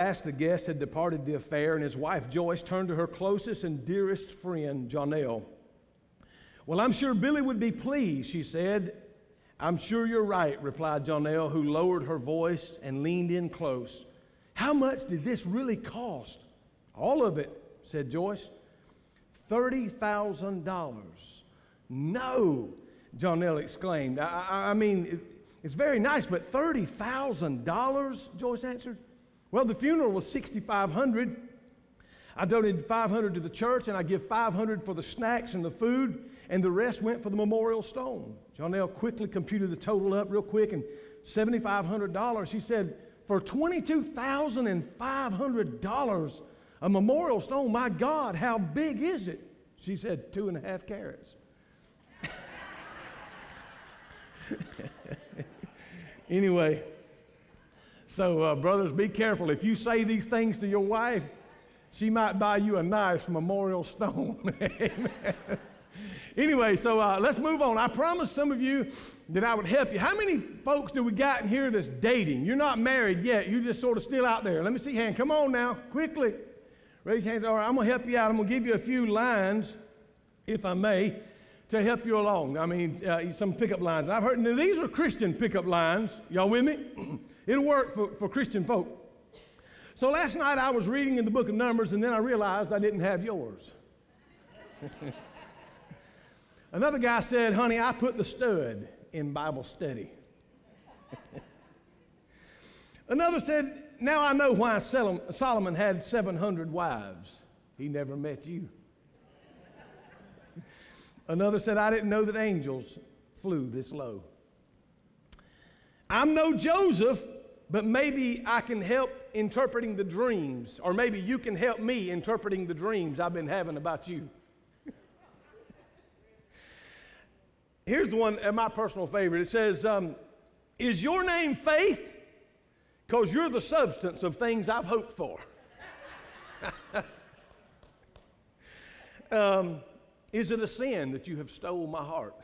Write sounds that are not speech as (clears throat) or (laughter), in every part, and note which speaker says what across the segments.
Speaker 1: As the guest had departed the affair, and his wife Joyce turned to her closest and dearest friend, Jonelle. Well, I'm sure Billy would be pleased, she said. I'm sure you're right, replied Jonelle, who lowered her voice and leaned in close. How much did this really cost? All of it, said Joyce. $30,000. No, Jonelle exclaimed. I, I, I mean, it, it's very nice, but $30,000, Joyce answered. Well, the funeral was 6500 I donated 500 to the church, and I give 500 for the snacks and the food, and the rest went for the memorial stone. Jonelle quickly computed the total up real quick, and $7,500. She said, for $22,500, a memorial stone, my God, how big is it? She said, two and a half carats. (laughs) anyway, so, uh, brothers, be careful. If you say these things to your wife, she might buy you a nice memorial stone. (laughs) anyway, so uh, let's move on. I promised some of you that I would help you. How many folks do we got in here that's dating? You're not married yet. You're just sort of still out there. Let me see hand. Come on now, quickly. Raise your hands. All right, I'm going to help you out. I'm going to give you a few lines, if I may, to help you along. I mean, uh, some pickup lines. I've heard, now these are Christian pickup lines. Y'all with me? (clears throat) It'll work for, for Christian folk. So last night I was reading in the book of Numbers and then I realized I didn't have yours. (laughs) Another guy said, Honey, I put the stud in Bible study. (laughs) Another said, Now I know why Solomon had 700 wives. He never met you. (laughs) Another said, I didn't know that angels flew this low. I'm no Joseph, but maybe I can help interpreting the dreams, or maybe you can help me interpreting the dreams I've been having about you. (laughs) Here's one, uh, my personal favorite. It says, um, Is your name faith? Because you're the substance of things I've hoped for. (laughs) um, is it a sin that you have stole my heart?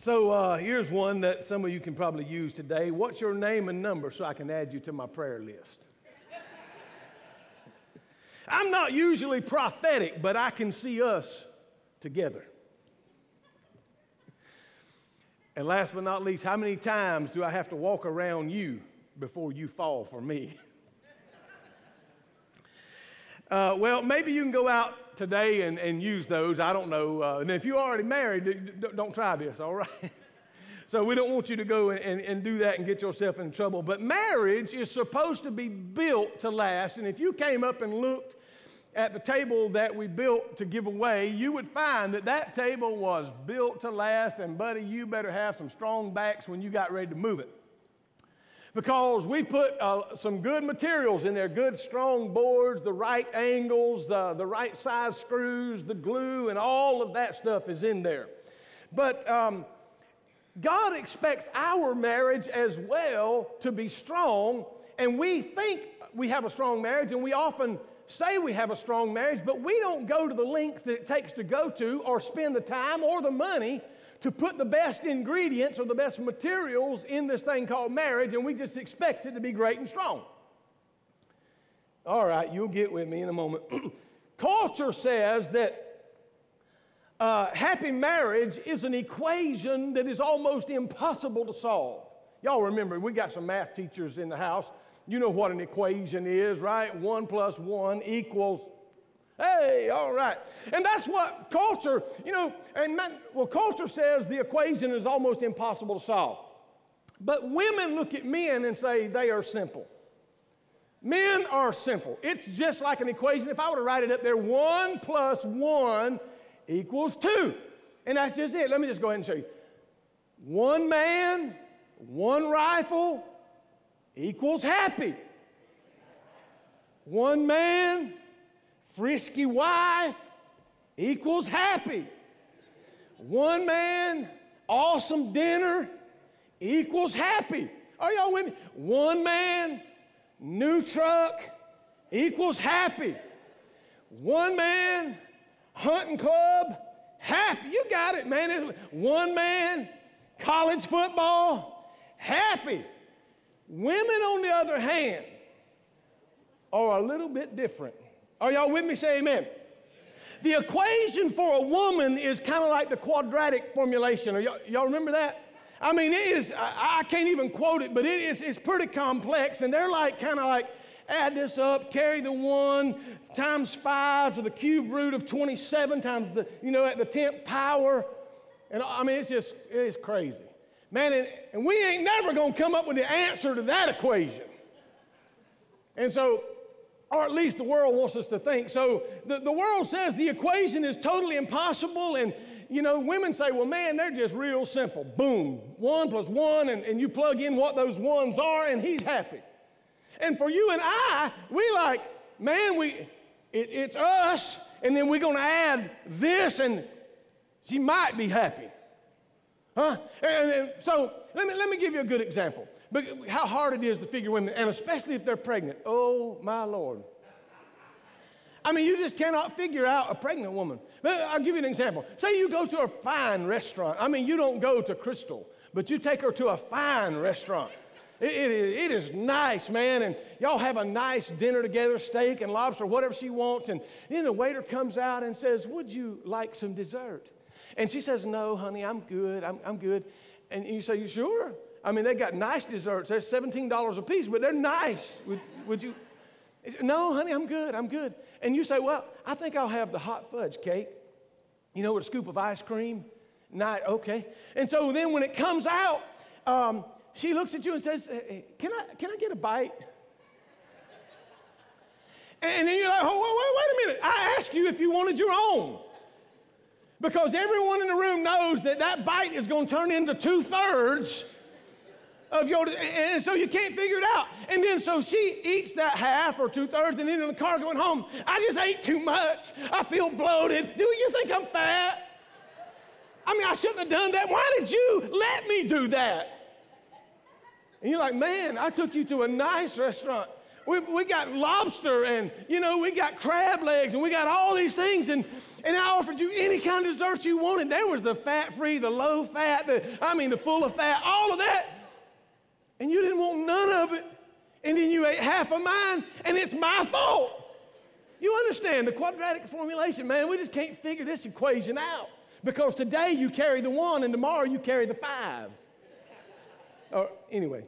Speaker 1: So uh, here's one that some of you can probably use today. What's your name and number so I can add you to my prayer list? (laughs) I'm not usually prophetic, but I can see us together. And last but not least, how many times do I have to walk around you before you fall for me? (laughs) uh, well, maybe you can go out today and, and use those. I don't know. Uh, and if you're already married, don't try this, all right? (laughs) so we don't want you to go and, and do that and get yourself in trouble. But marriage is supposed to be built to last. And if you came up and looked at the table that we built to give away, you would find that that table was built to last. And, buddy, you better have some strong backs when you got ready to move it because we put uh, some good materials in there good strong boards, the right angles, the, the right size screws, the glue, and all of that stuff is in there. But um, God expects our marriage as well to be strong, and we think we have a strong marriage, and we often say we have a strong marriage, but we don't go to the lengths that it takes to go to or spend the time or the money to put the best ingredients or the best materials in this thing called marriage, and we just expect it to be great and strong. All right, you'll get with me in a moment. (clears throat) Culture says that uh, happy marriage is an equation that is almost impossible to solve. Y'all remember, we got some math teachers in the house. You know what an equation is, right? One plus one equals Hey, all right. And that's what culture, you know, and man, well, culture says the equation is almost impossible to solve. But women look at men and say they are simple. Men are simple. It's just like an equation. If I were to write it up there, one plus one equals two. And that's just it. Let me just go ahead and show you. One man, one rifle equals happy. One man, frisky wife equals happy. One man, awesome dinner equals happy. Are y'all with me? One man, new truck equals happy. One man, hunting club, happy. You got it, man. One man, college football, happy. Women, on the other hand, are a little bit different. Are y'all with me? Say amen. The equation for a woman is kind of like the quadratic formulation. Are y'all, y'all remember that? I mean, it is, I, I can't even quote it, but it is, it's pretty complex. And they're like, kind of like, add this up, carry the one times five to the cube root of 27 times the, you know, at the 10th power. And I mean, it's just, it's crazy. Man, and, and we ain't never to come up with the answer to that equation. And so, or at least the world wants us to think. So the, the world says the equation is totally impossible. And, you know, women say, well, man, they're just real simple. Boom, one plus one, and, and you plug in what those ones are, and he's happy. And for you and I, we like, man, we, it, it's us, and then we're going to add this, and she might be happy. Huh? And, and, so let me, let me give you a good example. But how hard it is to figure women, and especially if they're pregnant. Oh, my Lord. I mean, you just cannot figure out a pregnant woman. I'll give you an example. Say you go to a fine restaurant. I mean, you don't go to Krystal, but you take her to a fine restaurant. It, it, it is nice, man. And y'all have a nice dinner together, steak and lobster, whatever she wants. And then the waiter comes out and says, Would you like some dessert? And she says, No, honey, I'm good. I'm, I'm good. And you say, You sure? I mean, they got nice desserts. They're $17 a piece, but they're nice. Would, would you? No, honey, I'm good. I'm good. And you say, Well, I think I'll have the hot fudge cake. You know, with a scoop of ice cream. Not okay. And so then when it comes out, um, she looks at you and says, hey, can, I, can I get a bite? And then you're like, oh, wait, wait a minute. I asked you if you wanted your own. Because everyone in the room knows that that bite is going to turn into two thirds of your, and so you can't figure it out. And then so she eats that half or two thirds, and then in the car going home, I just ate too much. I feel bloated. Do you think I'm fat? I mean, I shouldn't have done that. Why did you let me do that? And you're like, man, I took you to a nice restaurant. We, we got lobster and, you know, we got crab legs and we got all these things. And, and I offered you any kind of dessert you wanted. There was the fat free, the low fat, the, I mean, the full of fat, all of that. And you didn't want none of it. And then you ate half of mine, and it's my fault. You understand the quadratic formulation, man. We just can't figure this equation out. Because today you carry the one, and tomorrow you carry the five. Or anyway,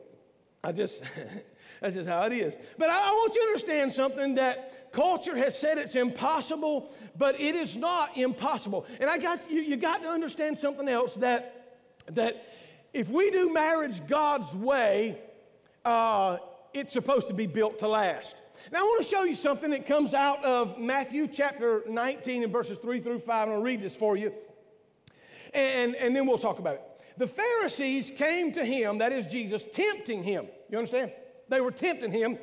Speaker 1: I just (laughs) that's just how it is. But I, I want you to understand something that culture has said it's impossible, but it is not impossible. And I got you, you got to understand something else that that if we do marriage God's way, uh, it's supposed to be built to last. Now, I want to show you something that comes out of Matthew chapter 19 and verses 3 through 5. I'm going to read this for you, and, and then we'll talk about it. The Pharisees came to him, that is Jesus, tempting him. You understand? They were tempting him.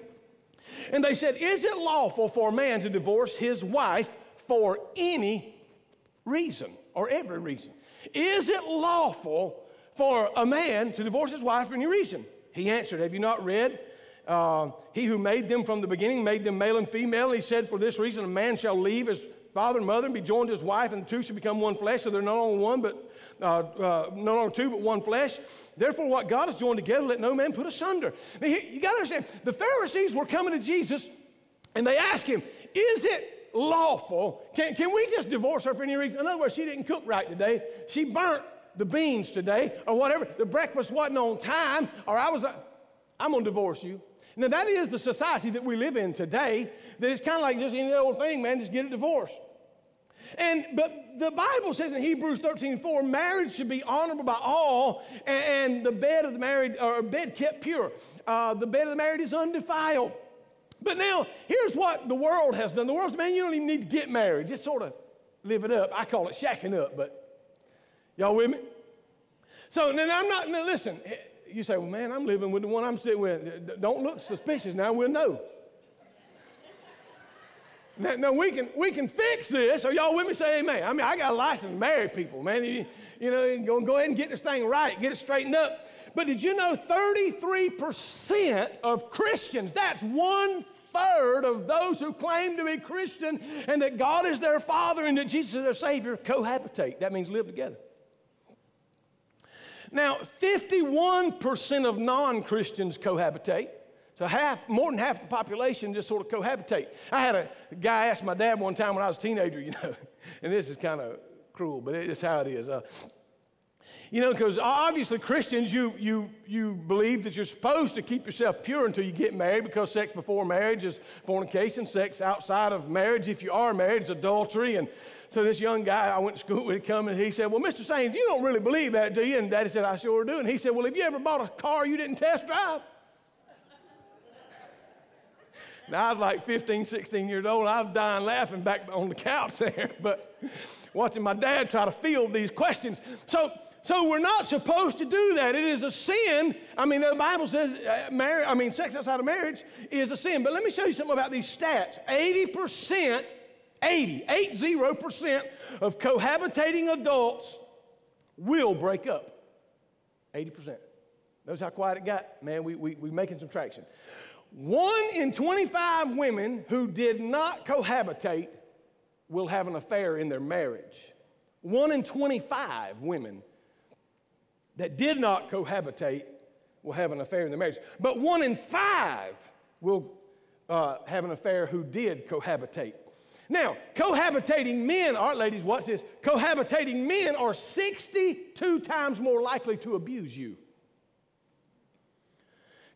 Speaker 1: And they said, Is it lawful for a man to divorce his wife for any reason or every reason? Is it lawful for a man to divorce his wife for any reason? He answered, Have you not read? Uh, he who made them from the beginning made them male and female. He said, For this reason, a man shall leave his father and mother and be joined to his wife, and the two shall become one flesh. So they're no longer one, but uh, uh, no longer two, but one flesh. Therefore, what God has joined together, let no man put asunder. Now, you got to understand, the Pharisees were coming to Jesus, and they asked him, "Is it lawful? Can, can we just divorce her for any reason?" In other words, she didn't cook right today. She burnt the beans today, or whatever. The breakfast wasn't on time, or I was. Uh, I'm gonna divorce you. Now, that is the society that we live in today, that it's kind of like just any old thing, man, just get a divorce. And but the Bible says in Hebrews 13, 4, marriage should be honorable by all, and, and the bed of the married or bed kept pure. Uh, the bed of the married is undefiled. But now, here's what the world has done. The world's man, you don't even need to get married. Just sort of live it up. I call it shacking up, but y'all with me? So then I'm not, now listen, eh, you say, well, man, I'm living with the one I'm sitting with. Don't look suspicious now, we'll know. Now, now, we, can, we can fix this. Are y'all with me? Say amen. I mean, I got a license to marry people, man. You, you know, go, go ahead and get this thing right, get it straightened up. But did you know 33% of Christians, that's one third of those who claim to be Christian and that God is their Father and that Jesus is their Savior cohabitate. That means live together. Now, 51% of non Christians cohabitate. So half, more than half the population just sort of cohabitate. I had a guy ask my dad one time when I was a teenager, you know, (laughs) and this is kind of cruel, but it's how it is. Uh, you know, because obviously Christians, you, you, you believe that you're supposed to keep yourself pure until you get married because sex before marriage is fornication, sex outside of marriage, if you are married, is adultery. And so this young guy I went to school with come and he said, Well, Mr. Sanes, you don't really believe that, do you? And Daddy said, I sure do. And he said, Well, have you ever bought a car you didn't test drive? (laughs) Now, I was like 15, 16 years old. I was dying laughing back on the couch (laughs) there, but watching my dad try to field these questions. So, so we're not supposed to do that. It is a sin. I mean, the Bible says uh, marriage, I mean, sex outside of marriage is a sin. But let me show you something about these stats. 80%, 80, 80% of cohabitating adults will break up. 80%. Notice how quiet it got? Man, we, we, we making some traction. One in 25 women who did not cohabitate will have an affair in their marriage. One in 25 women that did not cohabitate will have an affair in their marriage. But one in five will uh, have an affair who did cohabitate. Now, cohabitating men, all right, ladies, watch this. Cohabitating men are 62 times more likely to abuse you.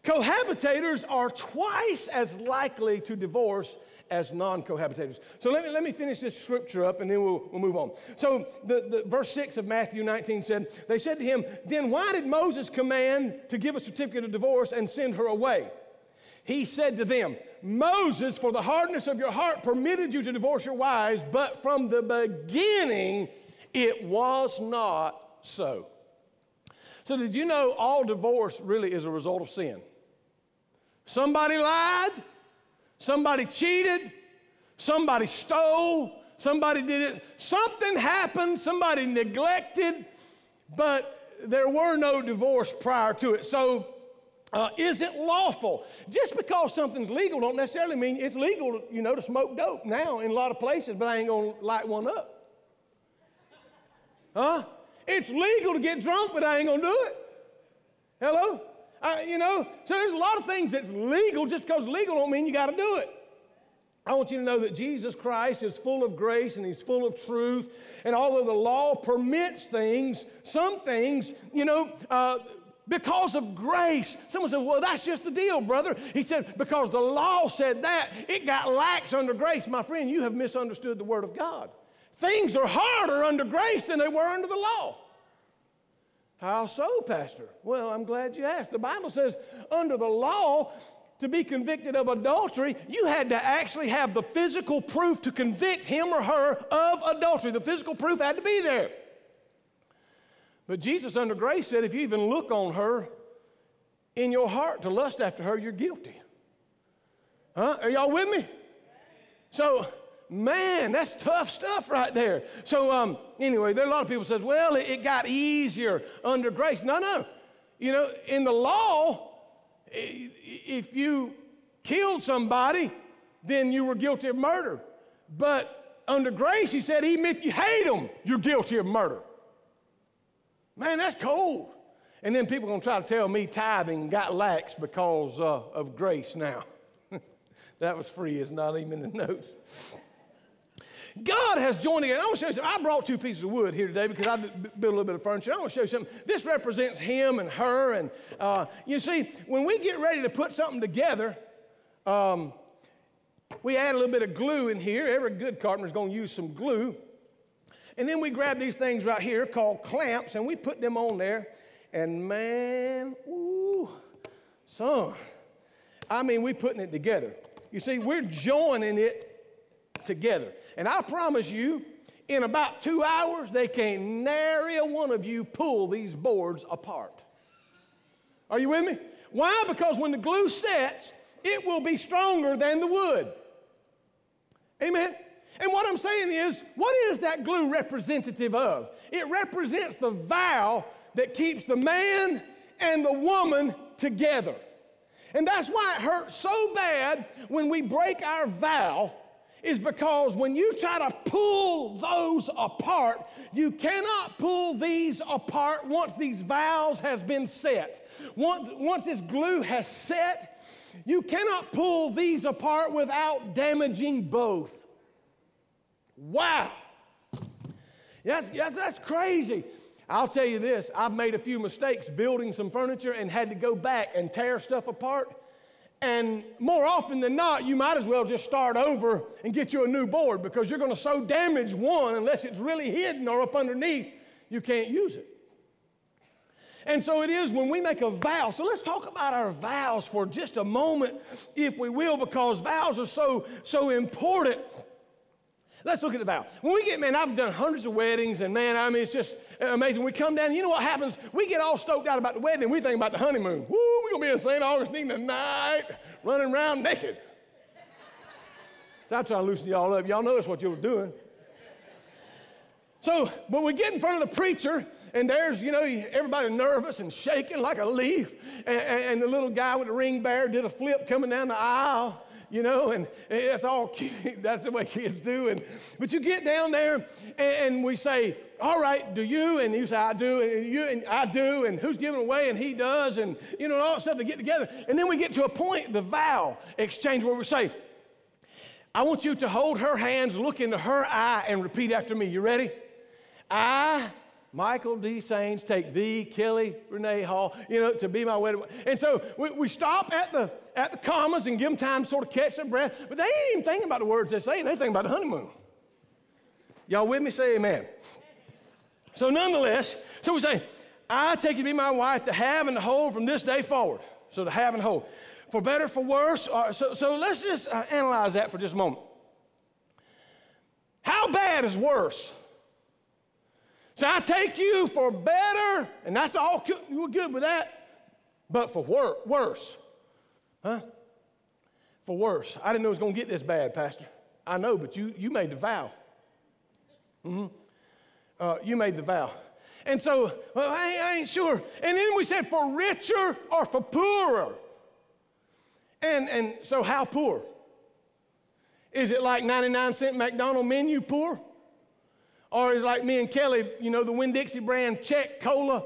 Speaker 1: Cohabitators are twice as likely to divorce as non cohabitators. So let me, let me finish this scripture up and then we'll, we'll move on. So, the, the, verse 6 of Matthew 19 said, They said to him, Then why did Moses command to give a certificate of divorce and send her away? He said to them, Moses, for the hardness of your heart, permitted you to divorce your wives, but from the beginning it was not so. So, did you know all divorce really is a result of sin? Somebody lied, somebody cheated, somebody stole, somebody did it. Something happened, somebody neglected, but there were no divorce prior to it. So, uh, is it lawful? Just because something's legal don't necessarily mean it's legal, you know, to smoke dope now in a lot of places, but I ain't gonna light one up. Huh? It's legal to get drunk, but I ain't gonna do it. Hello? Uh, you know, so there's a lot of things that's legal. Just because legal don't mean you got to do it. I want you to know that Jesus Christ is full of grace and he's full of truth. And although the law permits things, some things, you know, uh, because of grace. Someone said, Well, that's just the deal, brother. He said, Because the law said that, it got lax under grace. My friend, you have misunderstood the Word of God. Things are harder under grace than they were under the law. How so, Pastor? Well, I'm glad you asked. The Bible says under the law, to be convicted of adultery, you had to actually have the physical proof to convict him or her of adultery. The physical proof had to be there. But Jesus, under grace, said if you even look on her in your heart to lust after her, you're guilty. Huh? Are y'all with me? So, Man, that's tough stuff right there. So, um, anyway, there are a lot of people says, well, it, it got easier under grace. No, no. You know, in the law, if you killed somebody, then you were guilty of murder. But under grace, he said, even if you hate them, you're guilty of murder. Man, that's cold. And then people are going to try to tell me tithing got lax because uh, of grace now. (laughs) that was free, it's not even in the notes. God has joined together. I want to show you something. I brought two pieces of wood here today because I built a little bit of furniture. I want to show you something. This represents him and her. And uh, you see, when we get ready to put something together, um, we add a little bit of glue in here. Every good carpenter is going to use some glue. And then we grab these things right here called clamps and we put them on there. And man, ooh, son, I mean, we're putting it together. You see, we're joining it together. And I promise you, in about two hours, they can't nary a one of you pull these boards apart. Are you with me? Why? Because when the glue sets, it will be stronger than the wood. Amen. And what I'm saying is, what is that glue representative of? It represents the vow that keeps the man and the woman together. And that's why it hurts so bad when we break our vow is because when you try to pull those apart, you cannot pull these apart once these vows has been set. Once, once this glue has set, You cannot pull these apart without damaging both. Wow. That's, that's, that's crazy. I'll tell you this I've made a few mistakes building some furniture and had to go back and tear stuff apart. And more often than not, you might as well just start over and get you a new board because you're going to so damage one unless it's really hidden or up underneath, you can't use it. And so it is when we make a vow. So let's talk about our vows for just a moment, if we will, because vows are so, so important. Let's look at the vow. When we get, man, I've done hundreds of weddings, and man, I mean, it's just amazing. We come down, you know what happens? We get all stoked out about the wedding, we think about the honeymoon. Woo, we're going to be in St. Augustine tonight, running around naked. So I'm trying to loosen y'all up. Y'all know that's what you were doing. So when we get in front of the preacher, and there's, you know, everybody nervous and shaking like a leaf, and, and the little guy with the ring bearer did a flip coming down the aisle you know, and, that's all. (laughs) That's the way kids do. And, but you get down there and, and, we say, all right, do you? And you say, I do, and you, and I do, and who's giving away, and he does, and, you know, all that stuff to get together. And then we get to a point, the vow exchange, where we say, I want you to hold her hands, look into her eye, and repeat after me. You ready? I Michael D. Sanes, take thee, Kelly Renee Hall, you know, to be my wedding. And so we, we stop at the, at the commas and give them time to sort of catch their breath, but they ain't even thinking about the words they're saying, they think about the honeymoon. Y'all with me? Say amen. So, nonetheless, so we say, I take you to be my wife to have and to hold from this day forward. So, to have and hold. For better, for worse. Uh, so, so, let's just uh, analyze that for just a moment. How bad is worse? So I take you for better, and that's all good, we're good with that, but for wor- worse. Huh? For worse. I didn't know it was going to get this bad, Pastor. I know, but you, you made the vow. Mm-hmm. Uh, you made the vow. And so, well, I, I ain't sure. And then we said for richer or for poorer. And, and so, how poor? Is it like 99 cent McDonald menu poor? Or it's like me and Kelly, you know, the Winn Dixie brand Chek Cola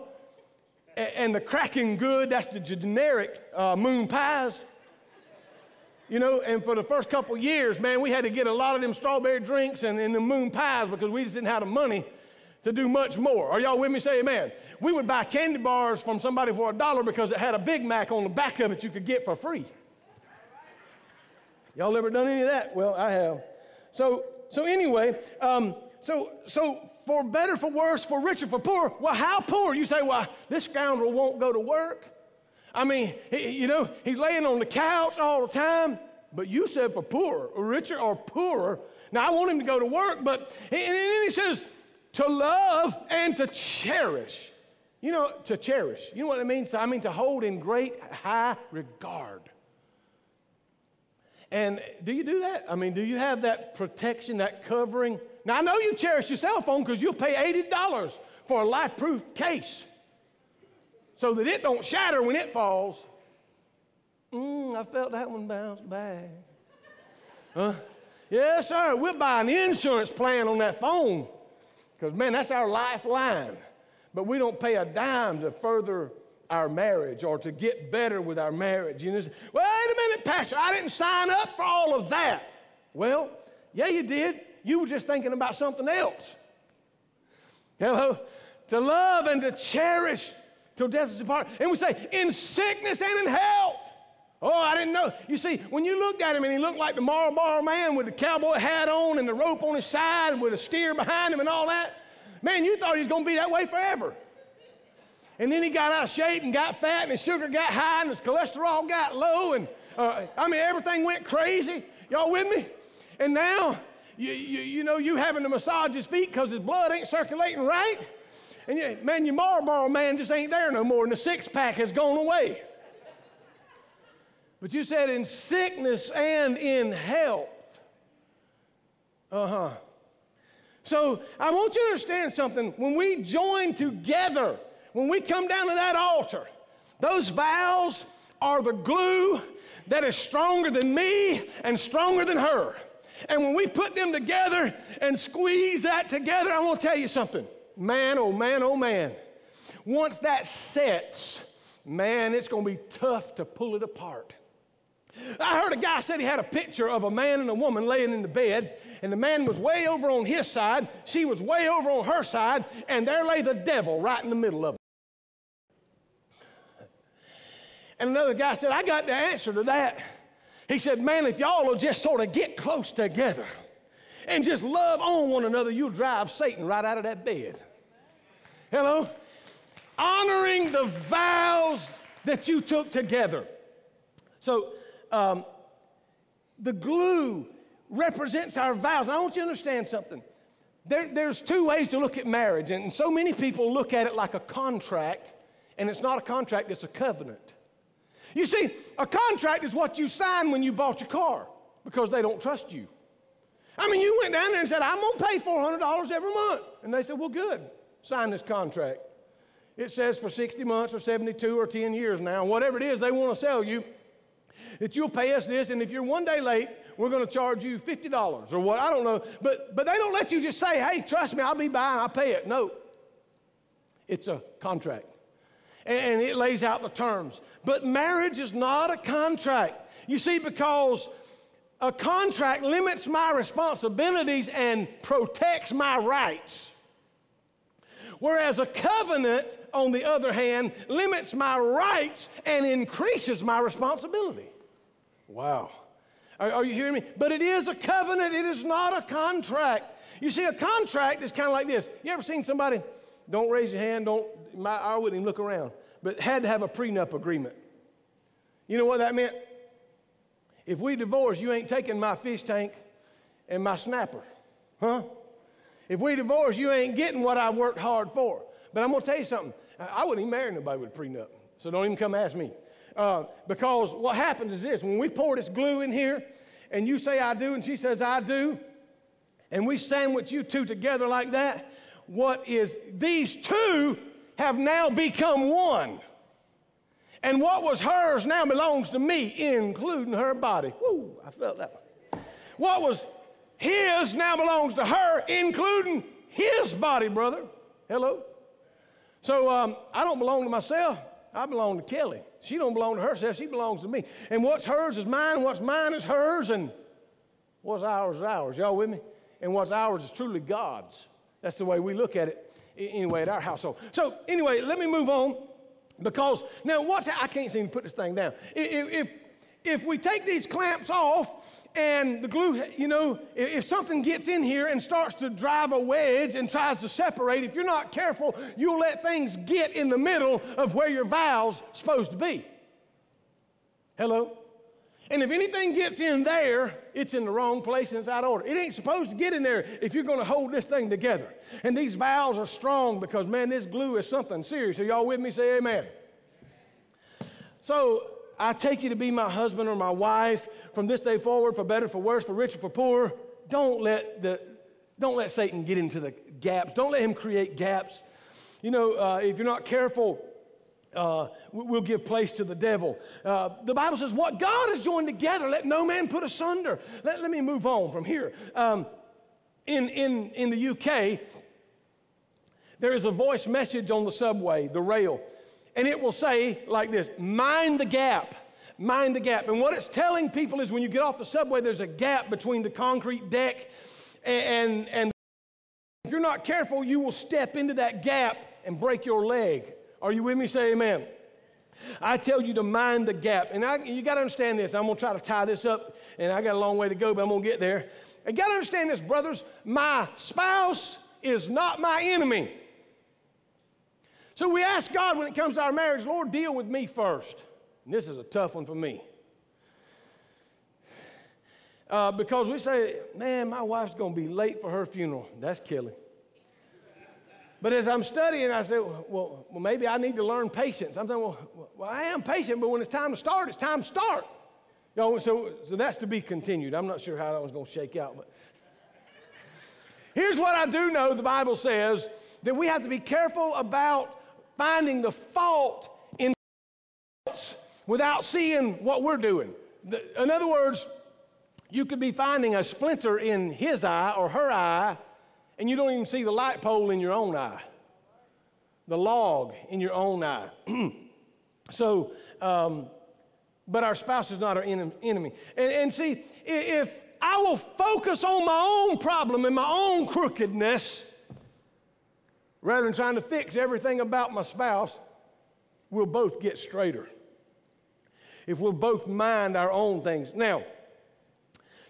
Speaker 1: and, the cracking good, that's the generic uh, moon pies. You know, and for the first couple years, man, we had to get a lot of them strawberry drinks and, and the moon pies because we just didn't have the money to do much more. Are y'all with me? Say amen. We would buy candy bars from somebody for a dollar because it had a Big Mac on the back of it you could get for free. Y'all ever done any of that? Well, I have. So, so anyway, um, so, so for better, for worse, for richer, for poor. Well, how poor? You say, well, this scoundrel won't go to work. I mean, he, you know, he's laying on the couch all the time. But you said for poor, or richer, or poorer. Now, I want him to go to work, but and then he says to love and to cherish. You know, to cherish. You know what it means? I mean, to hold in great high regard. And do you do that? I mean, do you have that protection, that covering? Now, I know you cherish your cell phone because you'll pay $80 for a LifeProof case so that it don't shatter when it falls. Mmm, I felt that one bounce back. Huh? Yes, sir. We'll buy an insurance plan on that phone because, man, that's our lifeline. But we don't pay a dime to further our marriage or to get better with our marriage. You know, wait a minute, Pastor, I didn't sign up for all of that. Well, yeah, you did. You were just thinking about something else. Hello? To love and to cherish till death is apart. And we say, in sickness and in health. Oh, I didn't know. You see, when you looked at him and he looked like the Marlboro man with the cowboy hat on and the rope on his side and with a steer behind him and all that, man, you thought he was going to be that way forever. And then he got out of shape and got fat and his sugar got high and his cholesterol got low and uh, I mean, everything went crazy. Y'all with me? And now you, you, you know, you having to massage his feet because his blood ain't circulating right. And you, man, your Marlboro man just ain't there no more, and the six pack has gone away. But you said in sickness and in health. Uh huh. So I want you to understand something. When we join together, when we come down to that altar, those vows are the glue that is stronger than me and stronger than her. And when we put them together and squeeze that together, I'm going to tell you something. Man, oh man, oh man. Once that sets, man, it's going to be tough to pull it apart. I heard a guy said he had a picture of a man and a woman laying in the bed, and the man was way over on his side, she was way over on her side, and there lay the devil right in the middle of it. And another guy said, I got the answer to that. He said, Man, if y'all will just sort of get close together and just love on one another, you'll drive Satan right out of that bed. Hello? Honoring the vows that you took together. So, um, the glue represents our vows. I want you to understand something. There, there's two ways to look at marriage, and so many people look at it like a contract, and it's not a contract, it's a covenant. You see, a contract is what you sign when you bought your car because they don't trust you. I mean, you went down there and said, I'm going to pay $400 every month. And they said, Well, good, sign this contract. It says for 60 months or 72 or 10 years now, whatever it is they want to sell you, that you'll pay us this, and if you're one day late, we're going to charge you $50 or what, I don't know. But, but they don't let you just say, hey, trust me, I'll be buying, I'll pay it. No, it's a contract. And it lays out the terms. But marriage is not a contract. You see, because a contract limits my responsibilities and protects my rights. Whereas a covenant, on the other hand, limits my rights and increases my responsibility. Wow. Are, are, you hearing me? But it is a covenant, it is not a contract. You see, a contract is kind of like this. You ever seen somebody, don't raise your hand, don't, my, I wouldn't even look around, but had to have a prenup agreement. You know what that meant? If we divorce, you ain't taking my fish tank and my snapper. Huh? If we divorce, you ain't getting what I worked hard for. But I'm going to tell you something. I wouldn't even marry nobody with a prenup. So don't even come ask me. Uh, because what happens is this when we pour this glue in here, and you say I do, and she says I do, and we sandwich you two together like that, what is these two have now become one. And what was hers now belongs to me, including her body. Woo, I felt that one. What was his now belongs to her, including his body, brother. Hello? So um, I don't belong to myself. I belong to Kelly. She don't belong to herself. She belongs to me. And what's hers is mine. What's mine is hers. And what's ours is ours. Y'all with me? And what's ours is truly God's. That's the way we look at it anyway at our household. So anyway, let me move on because now what's I can't seem to put this thing down. If, if, if we take these clamps off and the glue, you know, if something gets in here and starts to drive a wedge and tries to separate, if you're not careful, you'll let things get in the middle of where your valve's supposed to be. Hello? And if anything gets in there, it's in the wrong place and it's out of order. It ain't supposed to get in there if you're going to hold this thing together. And these valves are strong because, man, this glue is something serious. Are y'all with me? Say amen. So I take you to be my husband or my wife from this day forward, for better, for worse, for richer, for poor. Don't let, the, don't let Satan get into the gaps. Don't let him create gaps. You know, uh, if you're not careful, uh, we'll give place to the devil. Uh, the Bible says, What God has joined together, let no man put asunder. Let, let me move on from here. Um, in, in, in the UK, there is a voice message on the subway, the rail, and it will say like this Mind the gap. Mind the gap. And what it's telling people is when you get off the subway, there's a gap between the concrete deck and, and, and if you're not careful, you will step into that gap and break your leg. Are you with me? Say amen. I tell you to mind the gap. And I, you got to understand this. I'm going to try to tie this up, and I got a long way to go, but I'm going to get there. You got to understand this, brothers. My spouse is not my enemy. So we ask God when it comes to our marriage, Lord, deal with me first. And this is a tough one for me. Uh, because we say, man, my wife's going to be late for her funeral. That's killing. But as I'm studying, I said, well, well, maybe I need to learn patience. I'm saying, well, well, I am patient, but when it's time to start, it's time to start. You know, so, so that's to be continued. I'm not sure how that was going to shake out, but (laughs) here's what I do know the Bible says that we have to be careful about finding the fault in without seeing what we're doing. In other words, you could be finding a splinter in his eye or her eye and you don't even see the light pole in your own eye, the log in your own eye. (clears throat) so, um, but our spouse is not our enemy. And, and see, if I will focus on my own problem and my own crookedness rather than trying to fix everything about my spouse, we'll both get straighter. If we'll both mind our own things. Now,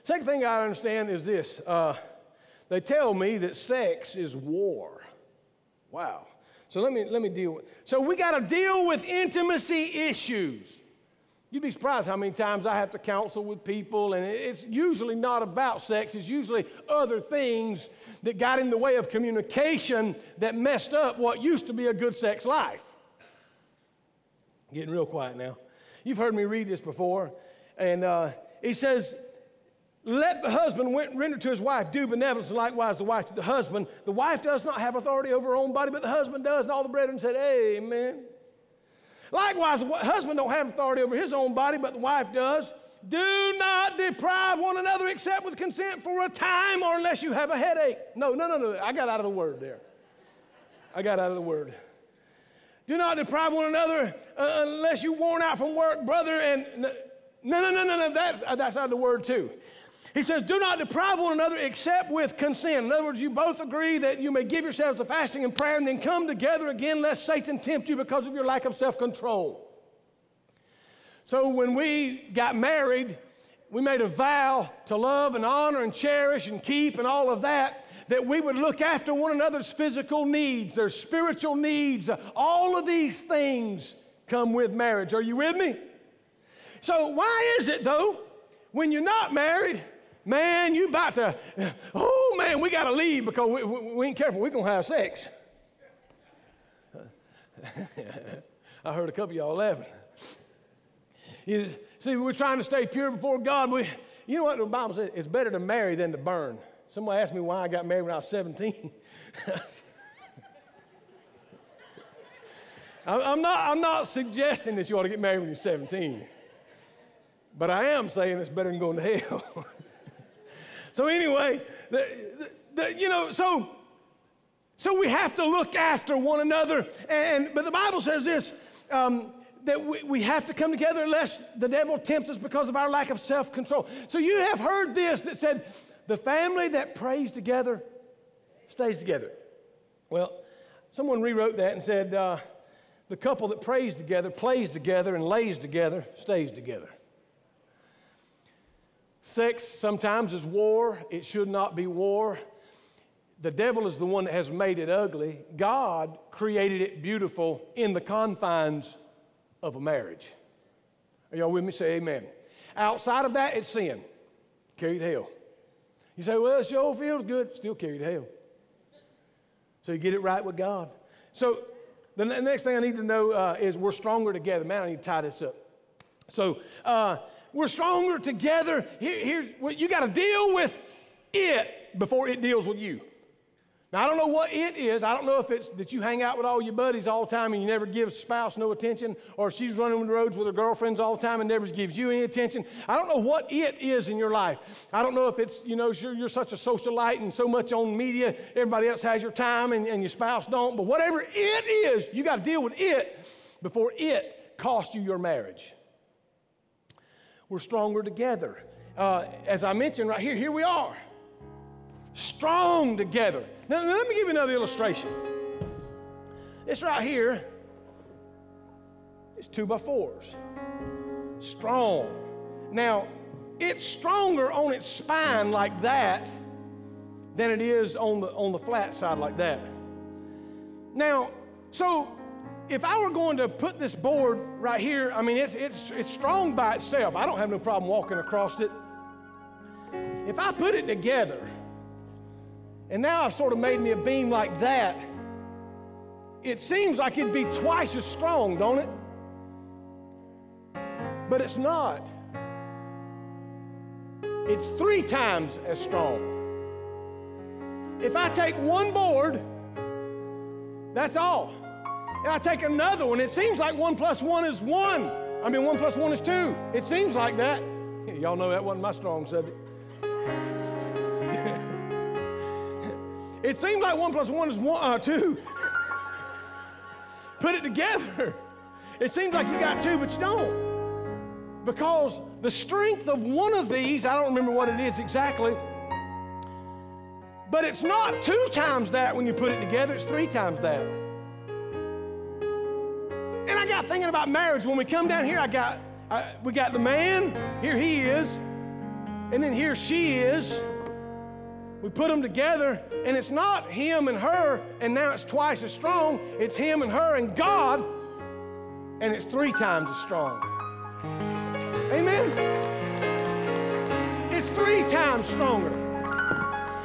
Speaker 1: second thing I understand is this uh, they tell me that sex is war. Wow. So let me, let me deal with So we got to deal with intimacy issues. You'd be surprised how many times I have to counsel with people, and it's usually not about sex, it's usually other things that got in the way of communication that messed up what used to be a good sex life. Getting real quiet now. You've heard me read this before, and uh, he says, let the husband render to his wife due benevolence, and likewise the wife to the husband. The wife does not have authority over her own body, but the husband does. And all the brethren said, Amen. Likewise, the husband don't have authority over his own body, but the wife does. Do not deprive one another except with consent for a time or unless you have a headache. No, no, no, no. I got out of the word there. I got out of the word. Do not deprive one another uh, unless you're worn out from work, brother. And no, no, no, no, no. That's, that's out of the word too. He says, Do not deprive one another except with consent. In other words, you both agree that you may give yourselves to fasting and prayer and then come together again lest Satan tempt you because of your lack of self control. So when we got married, we made a vow to love and honor and cherish and keep and all of that, that we would look after one another's physical needs, their spiritual needs. All of these things come with marriage. Are you with me? So, why is it though, when you're not married, Man, you about to, oh man, we got to leave because we, we, we ain't careful. We're going to have sex. (laughs) I heard a couple of y'all laughing. You, see, we're trying to stay pure before God. We, you know what the Bible says? It's better to marry than to burn. Somebody asked me why I got married when I was 17. (laughs) I'm not, I'm not suggesting that you ought to get married when you're 17. But I am saying it's better than going to hell. (laughs) So anyway, the, the, you know, so so we have to look after one another. And but the Bible says this. Um, that we, we have to come together lest the devil tempts us because of our lack of self control. So, you have heard this that said, the family that prays together stays together. Well, someone rewrote that and said, uh, the couple that prays together, plays together, and lays together stays together. Sex sometimes is war. It should not be war. The devil is the one that has made it ugly. God created it beautiful in the confines of a marriage. Are y'all with me? Say amen. Outside of that, it's sin. Carried hell. You say, well, it sure feels good. Still carried hell. So you get it right with God. So the next thing I need to know uh, is we're stronger together. Man, I need to tie this up. So, uh, we're stronger together. Here, here well, you got to deal with it before it deals with you. Now, I don't know what it is. I don't know if it's that you hang out with all your buddies all the time and you never give spouse no attention, or she's running the roads with her girlfriends all the time and never gives you any attention. I don't know what it is in your life. I don't know if it's, you know, you're, you're such a socialite and so much on media, everybody else has your time and, and your spouse don't. But whatever it is, you got to deal with it before it costs you your marriage we're stronger together. Uh, as I mentioned right here, here we are. Strong together. Now, now, let me give you another illustration. This right here is two by fours. Strong. Now, it's stronger on its spine like that than it is on the, on the flat side like that. Now, so if I were going to put this board right here, I mean, it's, it's, it's strong by itself. I don't have no problem walking across it. If I put it together, and now I've sort of made me a beam like that, it seems like it'd be twice as strong, don't it? But it's not. It's three times as strong. If I take one board, that's all. And I take another one. It seems like one plus one is one. I mean, one plus one is two. It seems like that. (laughs) Y'all know that wasn't my strong subject. (laughs) it seems like one plus one is one, uh, two. (laughs) Put it together. It seems like you got two, but you don't. Because the strength of one of these, I don't remember what it is exactly, but it's not two times that when you put it together, it's three times that. Got thinking about marriage. When we come down here, I got I, we got the man, here he is, and then here she is. We put them together, and it's not him and her, and now it's twice as strong. It's him and her and God, and it's three times as strong. Amen? It's three times stronger.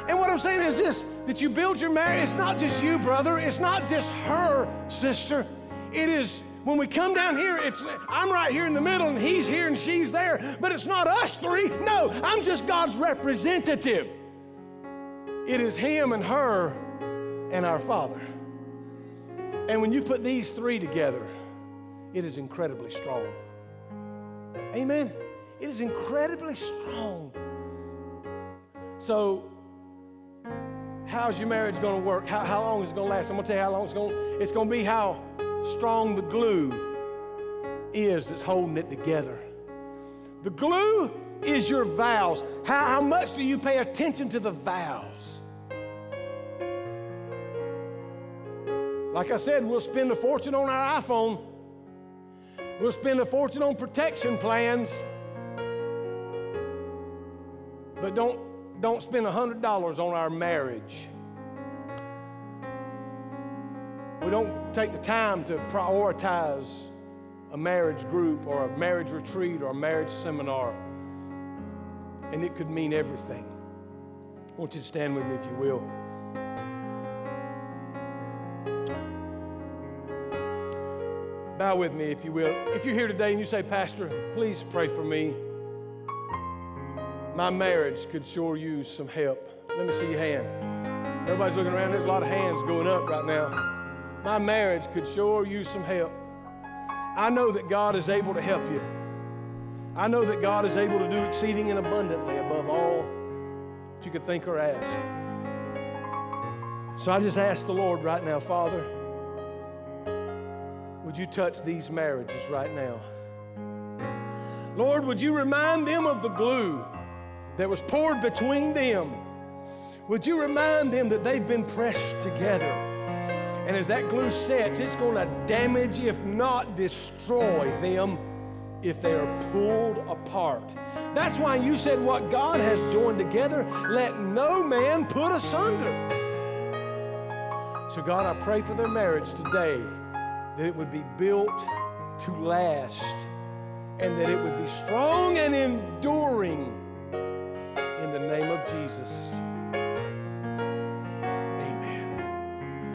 Speaker 1: And what I'm saying is this that you build your marriage, it's not just you, brother, it's not just her, sister. It is when we come down here, it's I'm right here in the middle and he's here and she's there, but it's not us three. No, I'm just God's representative. It is him and her and our Father. And when you put these three together, it is incredibly strong. Amen. It is incredibly strong. So, how's your marriage going to work? How, how long is it going to last? I'm going to tell you how long it's going to It's going to be how strong the glue is that's holding it together. The glue is your vows. How, how much do you pay attention to the vows? Like I said, we'll spend a fortune on our iPhone. We'll spend a fortune on protection plans. But don't, don't spend $100 on our marriage. We don't take the time to prioritize a marriage group or a marriage retreat or a marriage seminar. And it could mean everything. I want you to stand with me if you will. Bow with me if you will. If you're here today and you say, Pastor, please pray for me. My marriage could sure use some help. Let me see your hand. Everybody's looking around. There's a lot of hands going up right now. My marriage could sure use some help. I know that God is able to help you. I know that God is able to do exceeding and abundantly above all that you could think or ask. So I just ask the Lord right now, Father, would you touch these marriages right now? Lord, would you remind them of the glue that was poured between them? Would you remind them that they've been pressed together? And as that glue sets, it's going to damage, if not destroy them, if they are pulled apart. That's why you said, What God has joined together, let no man put asunder. So, God, I pray for their marriage today that it would be built to last and that it would be strong and enduring in the name of Jesus.